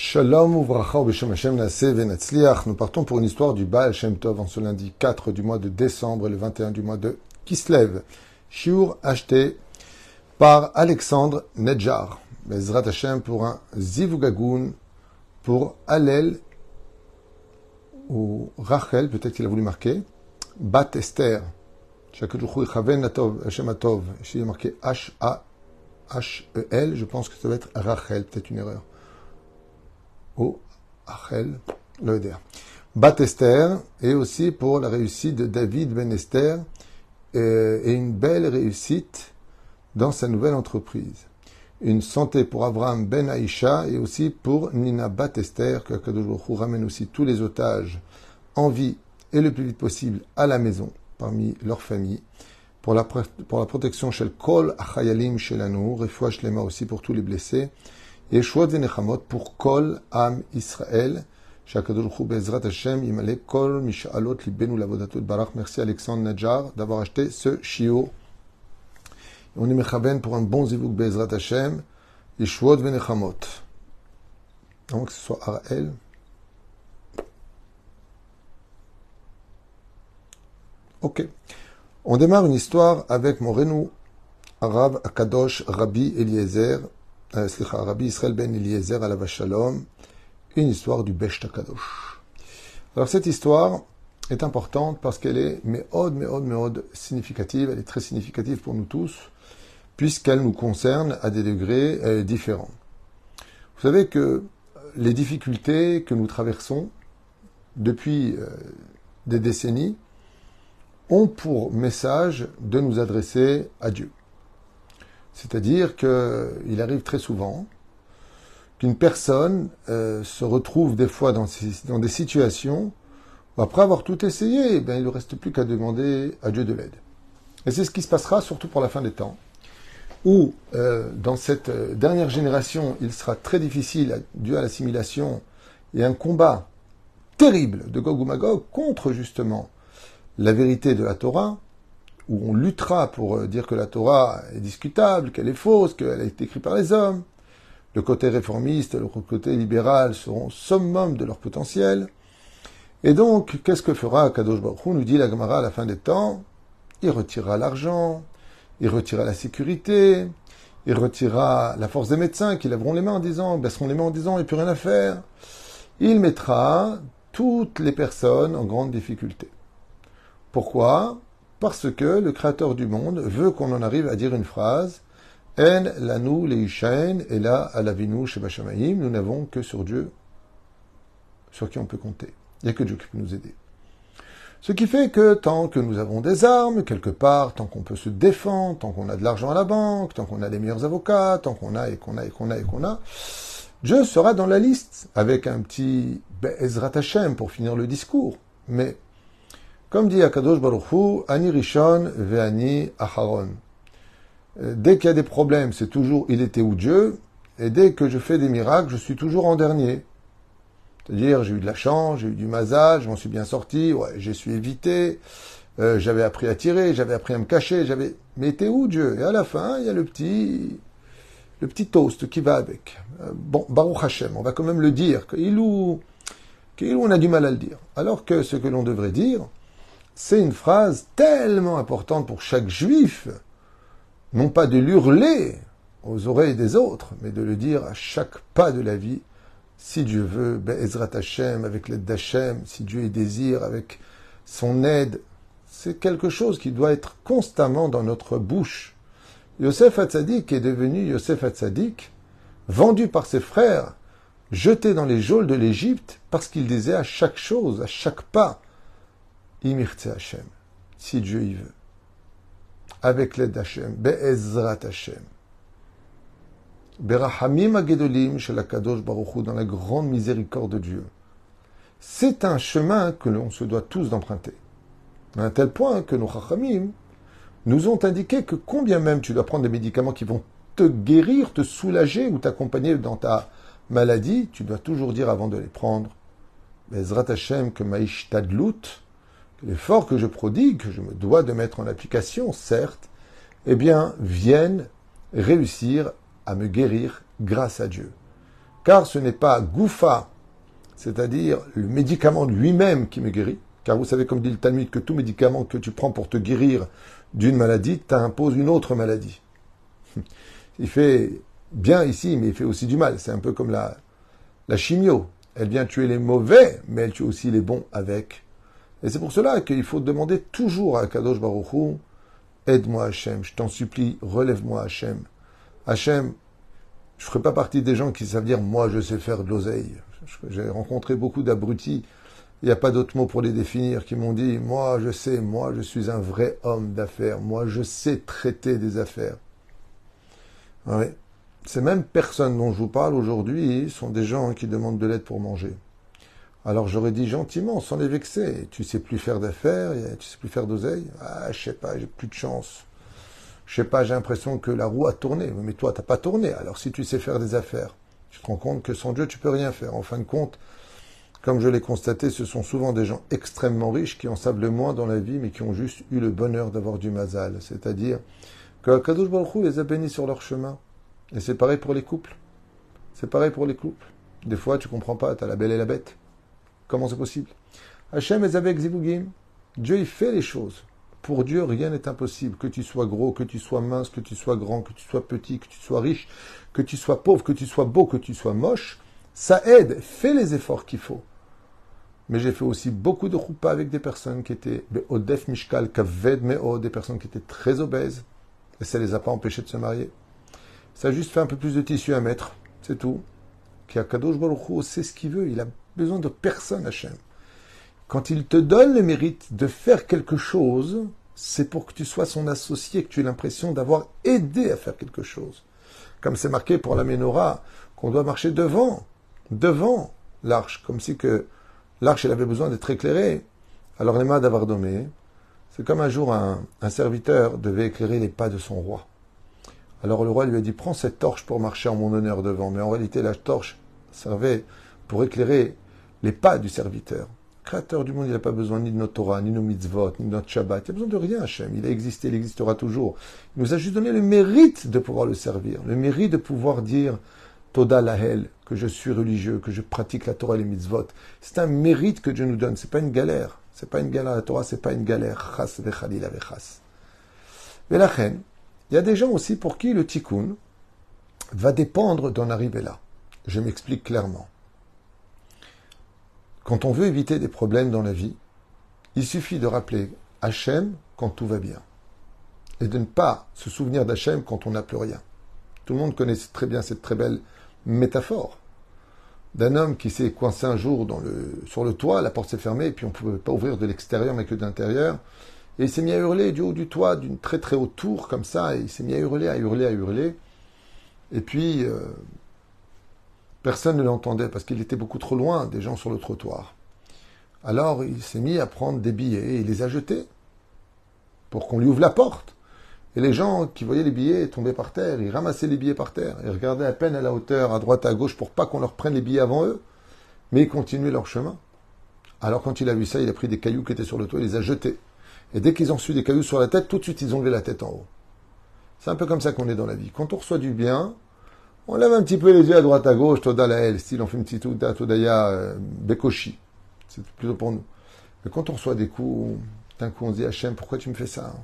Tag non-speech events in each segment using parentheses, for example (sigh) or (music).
Shalom uvracha b'shem Hashem naseh venatzliach. Nous partons pour une histoire du Baal Shem Tov en ce lundi 4 du mois de décembre et le 21 du mois de Kislev. Shiur acheté par Alexandre Nedjar. Bezrat Hashem pour un Zivugagoun pour Alel ou Rachel, peut-être qu'il a voulu marquer, Bat Esther. Shakajuchu Chaven Natov Hashem Atov. Est marqué H-A-H-E-L. Je pense que ça doit être Rachel, peut-être une erreur ou Achel Loeder. Bat Esther, et aussi pour la réussite de David Ben Esther, euh, et une belle réussite dans sa nouvelle entreprise. Une santé pour Abraham Ben Aïcha et aussi pour Nina Bat Esther, que Kadosh ramène aussi tous les otages en vie et le plus vite possible à la maison parmi leur famille. Pour la, protection chez le Kol Achayalim chez l'Anou, Refouach Lema aussi pour tous les blessés. Yeshua Venechamot pour Kol Am Israël. Shakadosh Bezrat Hashem, Imale Kol Mishalot Libenu Lavodatot Barach. Merci Alexandre Nadjar d'avoir acheté ce chiot. On est mechaben pour un bon zivuk Bezrat Hashem. Yeshua Venechamot. Donc que ce soit Araël. Ok. On démarre une histoire avec mon Renou arabe Akadosh Rabbi Eliezer Rabbi Israël ben une histoire du Besh Takadosh. Alors cette histoire est importante parce qu'elle est méode, méode, méode significative, elle est très significative pour nous tous, puisqu'elle nous concerne à des degrés euh, différents. Vous savez que les difficultés que nous traversons depuis euh, des décennies ont pour message de nous adresser à Dieu. C'est-à-dire qu'il arrive très souvent qu'une personne euh, se retrouve des fois dans, des situations où après avoir tout essayé, eh il ne reste plus qu'à demander à Dieu de l'aide. Et c'est ce qui se passera surtout pour la fin des temps, où euh, dans cette euh, dernière génération, il sera très difficile, dû à l'assimilation, et un combat terrible de Gog ou Magog contre justement la vérité de la Torah, où on luttera pour euh, dire que la Torah est discutable, qu'elle est fausse, qu'elle a été écrite par les hommes. Le côté réformiste, le côté libéral seront summum de leur potentiel. Et donc, qu'est-ce que fera Kadosh Baruch nous dit la Gemara à la fin des temps? Il retirera l'argent, il retirera la sécurité, il retirera la force des médecins qui lèveront les mains en disant, baisseront les mains en disant, il n'y a plus rien à faire. Il mettra toutes les personnes en grande difficulté. Pourquoi? Parce que le Créateur du monde veut qu'on en arrive à dire une phrase En lanou leishain et là alavinu shebashamaim, nous n'avons que sur Dieu sur qui on peut compter. Il n'y a que Dieu qui peut nous aider. Ce qui fait que tant que nous avons des armes, quelque part, tant qu'on peut se défendre, tant qu'on a de l'argent à la banque, tant qu'on a les meilleurs avocats, tant qu'on a et qu'on a et qu'on a et qu'on a, Dieu sera dans la liste avec un petit Ezrat Hashem pour finir le discours. Mais comme dit Akadosh Baruch Ani Rishon ve'ani Acharon. Euh, dès qu'il y a des problèmes, c'est toujours il était où Dieu, et dès que je fais des miracles, je suis toujours en dernier. C'est-à-dire, j'ai eu de la chance, j'ai eu du mazal, je m'en suis bien sorti, ouais, j'ai su éviter, euh, j'avais appris à tirer, j'avais appris à me cacher, j'avais. Mais t'es où Dieu? Et à la fin, il y a le petit, le petit toast qui va avec. Euh, bon, Baruch Hashem, on va quand même le dire, qu'il ou, qu'il on a du mal à le dire. Alors que ce que l'on devrait dire, c'est une phrase tellement importante pour chaque juif, non pas de l'hurler aux oreilles des autres, mais de le dire à chaque pas de la vie, si Dieu veut, Be'ezrat Hashem, avec l'aide d'Hachem, si Dieu y désire, avec son aide, c'est quelque chose qui doit être constamment dans notre bouche. Yosef Hatzadik est devenu Yosef Hatzadik, vendu par ses frères, jeté dans les geôles de l'Égypte, parce qu'il disait à chaque chose, à chaque pas, Imirtse Hashem, si Dieu y veut, avec l'aide d'Hachem, Be'ezrat Hashem, Berahamim Agedolim dans la grande miséricorde de Dieu. C'est un chemin que l'on se doit tous d'emprunter. À un tel point que nos Chachamim nous ont indiqué que combien même tu dois prendre des médicaments qui vont te guérir, te soulager ou t'accompagner dans ta maladie, tu dois toujours dire avant de les prendre, Bezrat Hashem que Maïsh Tadlut, l'effort que je prodigue, que je me dois de mettre en application, certes, eh bien, viennent réussir à me guérir grâce à Dieu. car ce n'est pas Goufa, c'est-à-dire le médicament lui-même qui me guérit, car vous savez, comme dit le Talmud, que tout médicament que tu prends pour te guérir d'une maladie t'impose une autre maladie. (laughs) Il fait bien ici, mais il fait aussi du mal. C'est un peu comme la, la chimio. Elle vient tuer les mauvais, mais elle tue aussi les bons avec. Et c'est pour cela qu'il faut demander toujours à Kadosh Baruch aide-moi Hachem, je t'en supplie, relève-moi Hachem. Hachem, je ne ferai pas partie des gens qui savent dire moi je sais faire de l'oseille. J'ai rencontré beaucoup d'abrutis, il n'y a pas d'autre mot pour les définir, qui m'ont dit moi je sais, moi je suis un vrai homme d'affaires, moi je sais traiter des affaires. Oui. Ces mêmes personnes dont je vous parle aujourd'hui sont des gens qui demandent de l'aide pour manger. Alors j'aurais dit gentiment, sans les vexer, tu sais plus faire d'affaires, tu sais plus faire d'oseille Ah, je sais pas, j'ai plus de chance. Je sais pas, j'ai l'impression que la roue a tourné. Mais toi, t'as pas tourné. Alors si tu sais faire des affaires, tu te rends compte que sans Dieu, tu peux rien faire. En fin de compte, comme je l'ai constaté, ce sont souvent des gens extrêmement riches qui en savent le moins dans la vie, mais qui ont juste eu le bonheur d'avoir du mazal. C'est-à-dire que Kadosh Baruch les a bénis sur leur chemin. Et c'est pareil pour les couples. C'est pareil pour les couples. Des fois, tu comprends pas, tu as la belle et la bête. Comment c'est possible? Hachem est avec Zivugim. Dieu, il fait les choses. Pour Dieu, rien n'est impossible. Que tu sois gros, que tu sois mince, que tu sois grand, que tu sois petit, que tu sois riche, que tu sois pauvre, que tu sois beau, que tu sois moche, ça aide. Fais les efforts qu'il faut. Mais j'ai fait aussi beaucoup de roupas avec des personnes qui étaient Odef Mishkal, Kaved des personnes qui étaient très obèses. Et ça les a pas empêchés de se marier. Ça a juste fait un peu plus de tissu à mettre, c'est tout. Qui Kadosh Baruch c'est ce qu'il veut, il a besoin de personne, Hachem. Quand il te donne le mérite de faire quelque chose, c'est pour que tu sois son associé, que tu aies l'impression d'avoir aidé à faire quelque chose. Comme c'est marqué pour la menorah, qu'on doit marcher devant, devant l'arche, comme si que l'arche elle avait besoin d'être éclairée. Alors les d'avoir dommé, c'est comme un jour un serviteur devait éclairer les pas de son roi. Alors le roi lui a dit Prends cette torche pour marcher en mon honneur devant. Mais en réalité, la torche servait pour éclairer les pas du serviteur. Créateur du monde, il n'a pas besoin ni de notre Torah, ni de nos mitzvot, ni de notre Shabbat. Il n'a besoin de rien, Hachem. Il a existé, il existera toujours. Il nous a juste donné le mérite de pouvoir le servir, le mérite de pouvoir dire Toda Lahel, que je suis religieux, que je pratique la Torah et les mitzvot. C'est un mérite que Dieu nous donne. C'est pas une galère. C'est pas une galère la Torah, c'est pas une galère. Chas vechalila vechas. reine, il y a des gens aussi pour qui le tikkun va dépendre d'en arriver là. Je m'explique clairement. Quand on veut éviter des problèmes dans la vie, il suffit de rappeler Hachem quand tout va bien. Et de ne pas se souvenir d'Hachem quand on n'a plus rien. Tout le monde connaît très bien cette très belle métaphore d'un homme qui s'est coincé un jour sur le toit, la porte s'est fermée, et puis on ne pouvait pas ouvrir de l'extérieur mais que d'intérieur. Et il s'est mis à hurler du haut du toit, d'une très très haute tour, comme ça, et il s'est mis à hurler, à hurler, à hurler. Et puis, euh, personne ne l'entendait parce qu'il était beaucoup trop loin des gens sur le trottoir. Alors il s'est mis à prendre des billets et il les a jetés pour qu'on lui ouvre la porte. Et les gens qui voyaient les billets tomber par terre, ils ramassaient les billets par terre, ils regardaient à peine à la hauteur, à droite, à gauche, pour pas qu'on leur prenne les billets avant eux, mais ils continuaient leur chemin. Alors quand il a vu ça, il a pris des cailloux qui étaient sur le toit, il les a jetés. Et dès qu'ils ont reçu des cailloux sur la tête, tout de suite, ils ont levé la tête en haut. C'est un peu comme ça qu'on est dans la vie. Quand on reçoit du bien, on lève un petit peu les yeux à droite à gauche, toda la elle, style on fait une petite ouda, todaya, bekoshi. C'est plutôt pour nous. Mais quand on reçoit des coups, d'un coup on se dit Hachem, pourquoi tu me fais ça?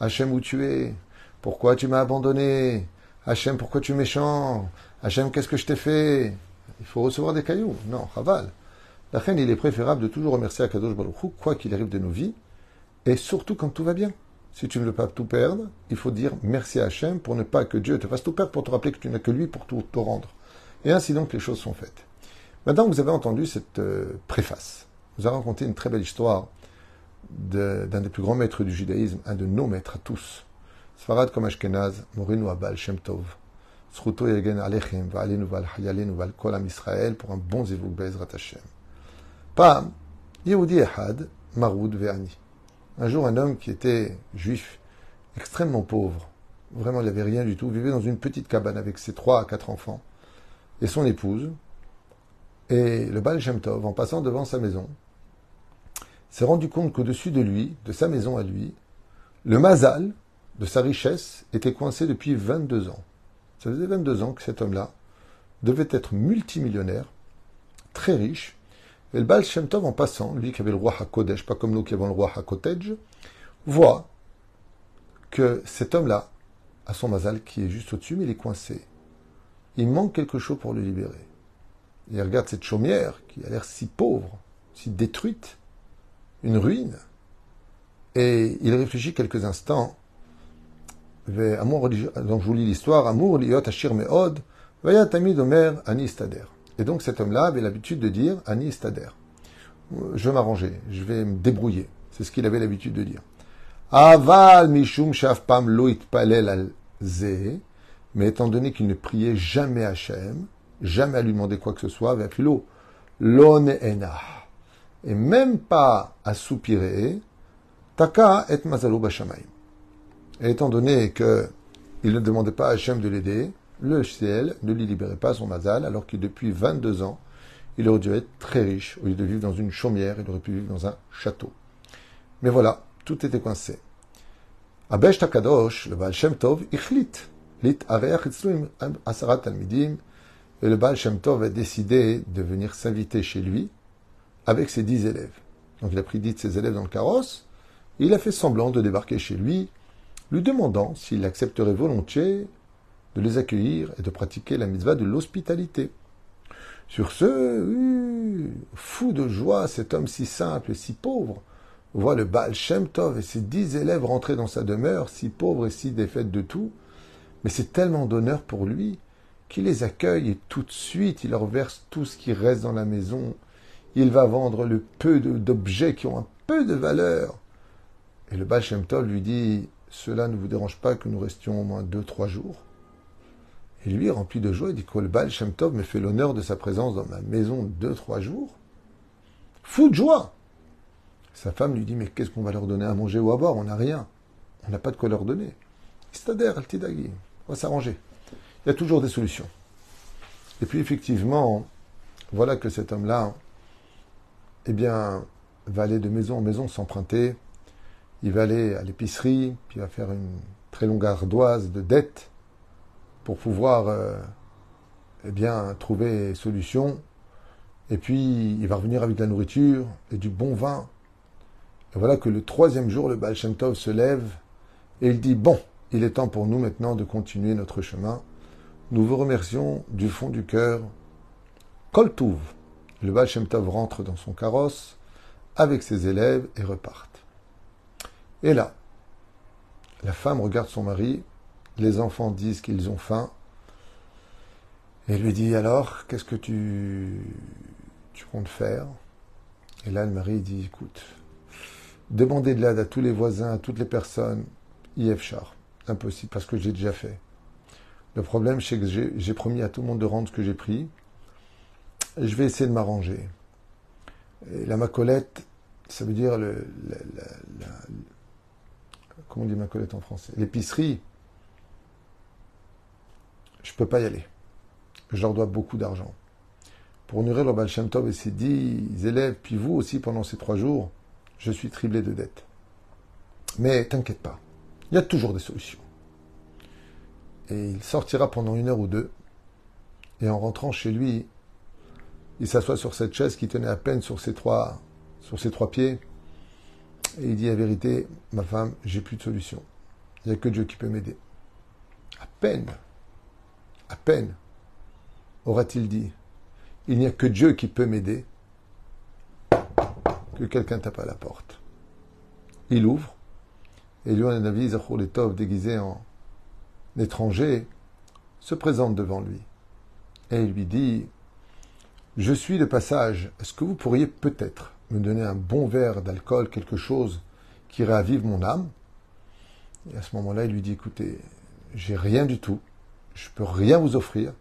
Hachem, où tu es? Pourquoi tu m'as abandonné? Hachem, pourquoi tu es méchant? Hachem, qu'est-ce que je t'ai fait? Il faut recevoir des cailloux. Non, raval. La reine, il est préférable de toujours remercier Akadosh Baruch quoi qu'il arrive de nos vies, et surtout quand tout va bien. Si tu ne veux pas tout perdre, il faut dire merci à Hachem pour ne pas que Dieu te fasse tout perdre, pour te rappeler que tu n'as que lui pour tout te rendre. Et ainsi donc les choses sont faites. Maintenant vous avez entendu cette euh, préface, vous avez raconté une très belle histoire d'un des plus grands maîtres du judaïsme, un de nos maîtres à tous, Sfarad comme Ashkenaz, Morinu Abal Shem Tov, Sruto Yegen Alechem, Va'alenu Hayalenu Kolam Israël pour un bon Bezrat. Pam, Yehudi Ehad, Maroud Ve'ani. Un jour, un homme qui était juif, extrêmement pauvre, vraiment il n'avait rien du tout, vivait dans une petite cabane avec ses trois à quatre enfants et son épouse. Et le Baal en passant devant sa maison, s'est rendu compte qu'au-dessus de lui, de sa maison à lui, le mazal de sa richesse était coincé depuis 22 ans. Ça faisait 22 ans que cet homme-là devait être multimillionnaire, très riche. Et le Baal en passant, lui qui avait le roi HaKodesh, pas comme nous qui avons le roi HaKotej, voit que cet homme-là a son mazal qui est juste au-dessus, mais il est coincé. Il manque quelque chose pour le libérer. Il regarde cette chaumière qui a l'air si pauvre, si détruite, une ruine. Et il réfléchit quelques instants. Donc je vous lis l'histoire. Amour liot ashir meod, vayat omer ani stader. Et donc cet homme-là avait l'habitude de dire ani stader. Je vais m'arranger, je vais me débrouiller. C'est ce qu'il avait l'habitude de dire. Aval mishum pam loit palel. Mais étant donné qu'il ne priait jamais Hachem, jamais à lui demander quoi que ce soit, vafilo l'on et même pas à soupirer, taka et mazalo. Et étant donné que il ne demandait pas à Hachem de l'aider, le ciel ne lui libérait pas son mazal, alors que depuis 22 ans, il aurait dû être très riche. Au lieu de vivre dans une chaumière, il aurait pu vivre dans un château. Mais voilà, tout était coincé. Abesh Takadosh, le Baal Shem Tov, ichlit, lit asarat talmidim, et le Baal Shem Tov a décidé de venir s'inviter chez lui avec ses dix élèves. Donc il a pris dix de ses élèves dans le carrosse, et il a fait semblant de débarquer chez lui, lui demandant s'il accepterait volontiers de les accueillir et de pratiquer la mitzvah de l'hospitalité. Sur ce, fou de joie, cet homme si simple et si pauvre voit le Baal Shem Tov et ses dix élèves rentrer dans sa demeure, si pauvre et si défaite de tout. Mais c'est tellement d'honneur pour lui qu'il les accueille et tout de suite il leur verse tout ce qui reste dans la maison. Il va vendre le peu d'objets qui ont un peu de valeur. Et le Baal lui dit Cela ne vous dérange pas que nous restions au moins deux, trois jours? Et lui, rempli de joie, il dit que le Baal Shem me fait l'honneur de sa présence dans ma maison deux, trois jours. Fou de joie Sa femme lui dit Mais qu'est-ce qu'on va leur donner à manger ou à boire? On n'a rien. On n'a pas de quoi leur donner. C'est-à-dire, on va s'arranger. Il y a toujours des solutions. Et puis, effectivement, voilà que cet homme-là, eh bien, va aller de maison en maison s'emprunter. Il va aller à l'épicerie, puis il va faire une très longue ardoise de dettes pour pouvoir euh, eh bien, trouver solution. Et puis, il va revenir avec de la nourriture et du bon vin. Et voilà que le troisième jour, le Baal se lève et il dit, bon, il est temps pour nous maintenant de continuer notre chemin. Nous vous remercions du fond du cœur. Koltouv. Le Baal rentre dans son carrosse avec ses élèves et repartent. Et là, la femme regarde son mari les enfants disent qu'ils ont faim. Et lui dit alors, qu'est-ce que tu, tu comptes faire? Et là, le mari dit, écoute, demander de l'aide à tous les voisins, à toutes les personnes, IF char. Impossible, parce que j'ai déjà fait. Le problème, c'est que j'ai promis à tout le monde de rendre ce que j'ai pris. Je vais essayer de m'arranger. La macolette, ça veut dire le, comment on dit macolette en français? L'épicerie je ne peux pas y aller. Je leur dois beaucoup d'argent. Pour nourrir le Baal et ses dix élèves, puis vous aussi pendant ces trois jours, je suis triplé de dettes. Mais t'inquiète pas, il y a toujours des solutions. Et il sortira pendant une heure ou deux, et en rentrant chez lui, il s'assoit sur cette chaise qui tenait à peine sur ses trois, sur ses trois pieds, et il dit la vérité, ma femme, j'ai plus de solution. Il n'y a que Dieu qui peut m'aider. À peine à peine aura-t-il dit. Il n'y a que Dieu qui peut m'aider. Que quelqu'un tape à la porte. Il ouvre, et lui, un avis, Letov, déguisé en étranger, se présente devant lui. Et il lui dit Je suis de passage, est-ce que vous pourriez peut-être me donner un bon verre d'alcool, quelque chose qui ravive mon âme? Et à ce moment-là, il lui dit Écoutez, j'ai rien du tout je peux rien vous offrir,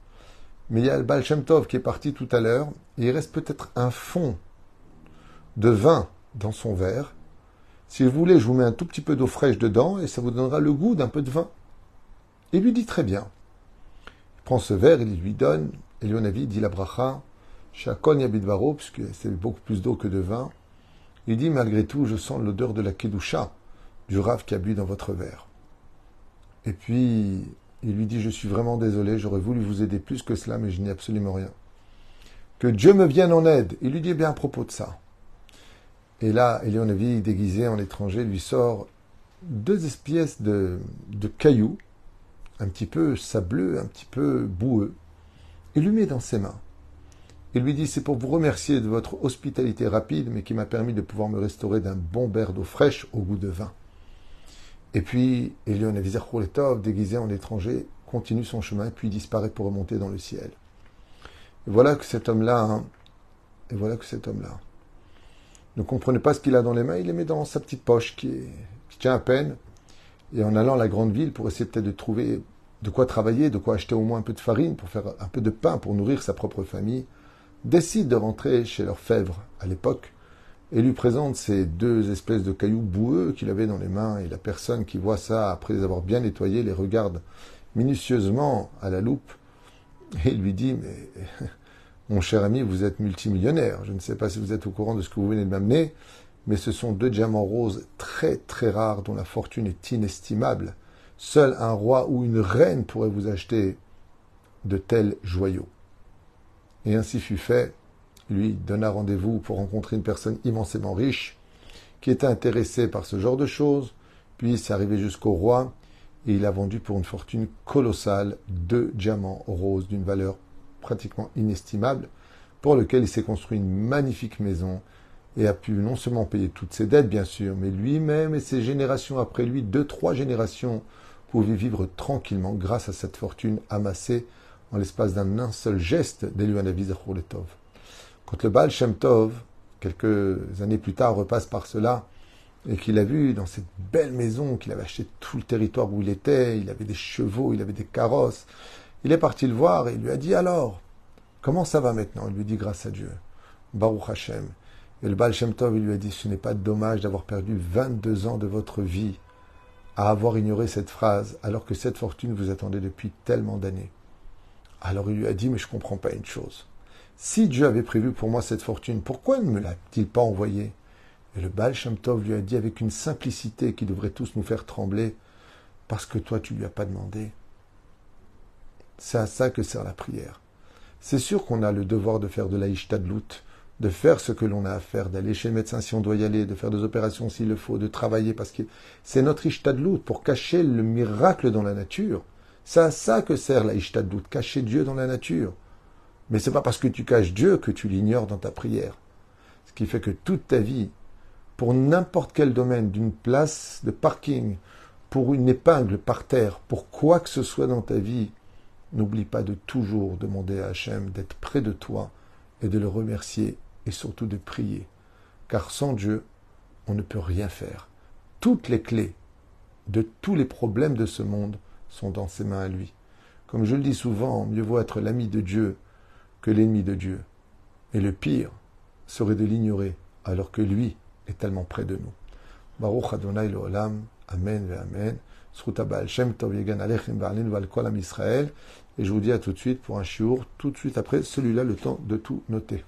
mais il y a le Baal qui est parti tout à l'heure, il reste peut-être un fond de vin dans son verre. Si vous voulez, je vous mets un tout petit peu d'eau fraîche dedans, et ça vous donnera le goût d'un peu de vin. Il lui dit très bien. Il prend ce verre, il lui donne, et Lyonavi dit la bracha, Shakon Yabidvaro, puisque c'est beaucoup plus d'eau que de vin. Il dit, malgré tout, je sens l'odeur de la kedusha, du rave qui a bu dans votre verre. Et puis, Il lui dit, je suis vraiment désolé, j'aurais voulu vous aider plus que cela, mais je n'ai absolument rien. Que Dieu me vienne en aide. Il lui dit, bien à propos de ça. Et là, Elionavi, déguisé en étranger, lui sort deux espèces de, de cailloux, un petit peu sableux, un petit peu boueux. Il lui met dans ses mains. Il lui dit, c'est pour vous remercier de votre hospitalité rapide, mais qui m'a permis de pouvoir me restaurer d'un bon verre d'eau fraîche au goût de vin. Et puis, Elion Letov, déguisé en étranger, continue son chemin, puis disparaît pour remonter dans le ciel. Et voilà que cet homme-là, hein, et voilà que cet homme-là ne comprenait pas ce qu'il a dans les mains, il les met dans sa petite poche qui, tient à peine, et en allant à la grande ville pour essayer peut-être de trouver de quoi travailler, de quoi acheter au moins un peu de farine pour faire un peu de pain pour nourrir sa propre famille, décide de rentrer chez l'orfèvre à l'époque et lui présente ces deux espèces de cailloux boueux qu'il avait dans les mains, et la personne qui voit ça, après les avoir bien nettoyés, les regarde minutieusement à la loupe, et lui dit, mais (laughs) mon cher ami, vous êtes multimillionnaire, je ne sais pas si vous êtes au courant de ce que vous venez de m'amener, mais ce sont deux diamants roses très très rares dont la fortune est inestimable. Seul un roi ou une reine pourrait vous acheter de tels joyaux. Et ainsi fut fait, lui donna rendez-vous pour rencontrer une personne immensément riche qui était intéressée par ce genre de choses, puis c'est arrivé jusqu'au roi et il a vendu pour une fortune colossale deux diamants roses d'une valeur pratiquement inestimable pour lequel il s'est construit une magnifique maison et a pu non seulement payer toutes ses dettes bien sûr, mais lui-même et ses générations après lui, deux, trois générations, pouvaient vivre tranquillement grâce à cette fortune amassée en l'espace d'un seul geste d'Eluanavi. Quand le Baal Shem Tov, quelques années plus tard, repasse par cela, et qu'il a vu dans cette belle maison qu'il avait acheté tout le territoire où il était, il avait des chevaux, il avait des carrosses, il est parti le voir et il lui a dit alors, comment ça va maintenant? Il lui dit grâce à Dieu, Baruch Hashem. Et le Baal Shem Tov, lui a dit, ce n'est pas dommage d'avoir perdu 22 ans de votre vie à avoir ignoré cette phrase alors que cette fortune vous attendait depuis tellement d'années. Alors il lui a dit, mais je ne comprends pas une chose. Si Dieu avait prévu pour moi cette fortune, pourquoi ne me l'a-t-il pas envoyée? Et le Baal Shem Tov lui a dit avec une simplicité qui devrait tous nous faire trembler, parce que toi tu lui as pas demandé. C'est à ça que sert la prière. C'est sûr qu'on a le devoir de faire de la ishtadlout, de faire ce que l'on a à faire, d'aller chez le médecin si on doit y aller, de faire des opérations s'il le faut, de travailler parce que c'est notre ishtadlout pour cacher le miracle dans la nature. C'est à ça que sert la ishtadlout, cacher Dieu dans la nature. Mais c'est pas parce que tu caches Dieu que tu l'ignores dans ta prière. Ce qui fait que toute ta vie, pour n'importe quel domaine, d'une place de parking, pour une épingle par terre, pour quoi que ce soit dans ta vie, n'oublie pas de toujours demander à Hachem d'être près de toi et de le remercier et surtout de prier. Car sans Dieu, on ne peut rien faire. Toutes les clés de tous les problèmes de ce monde sont dans ses mains à lui. Comme je le dis souvent, mieux vaut être l'ami de Dieu que l'ennemi de Dieu. Et le pire serait de l'ignorer, alors que lui est tellement près de nous. Baruch Amen Amen. Israël. Et je vous dis à tout de suite pour un chiour, tout de suite après celui-là, le temps de tout noter.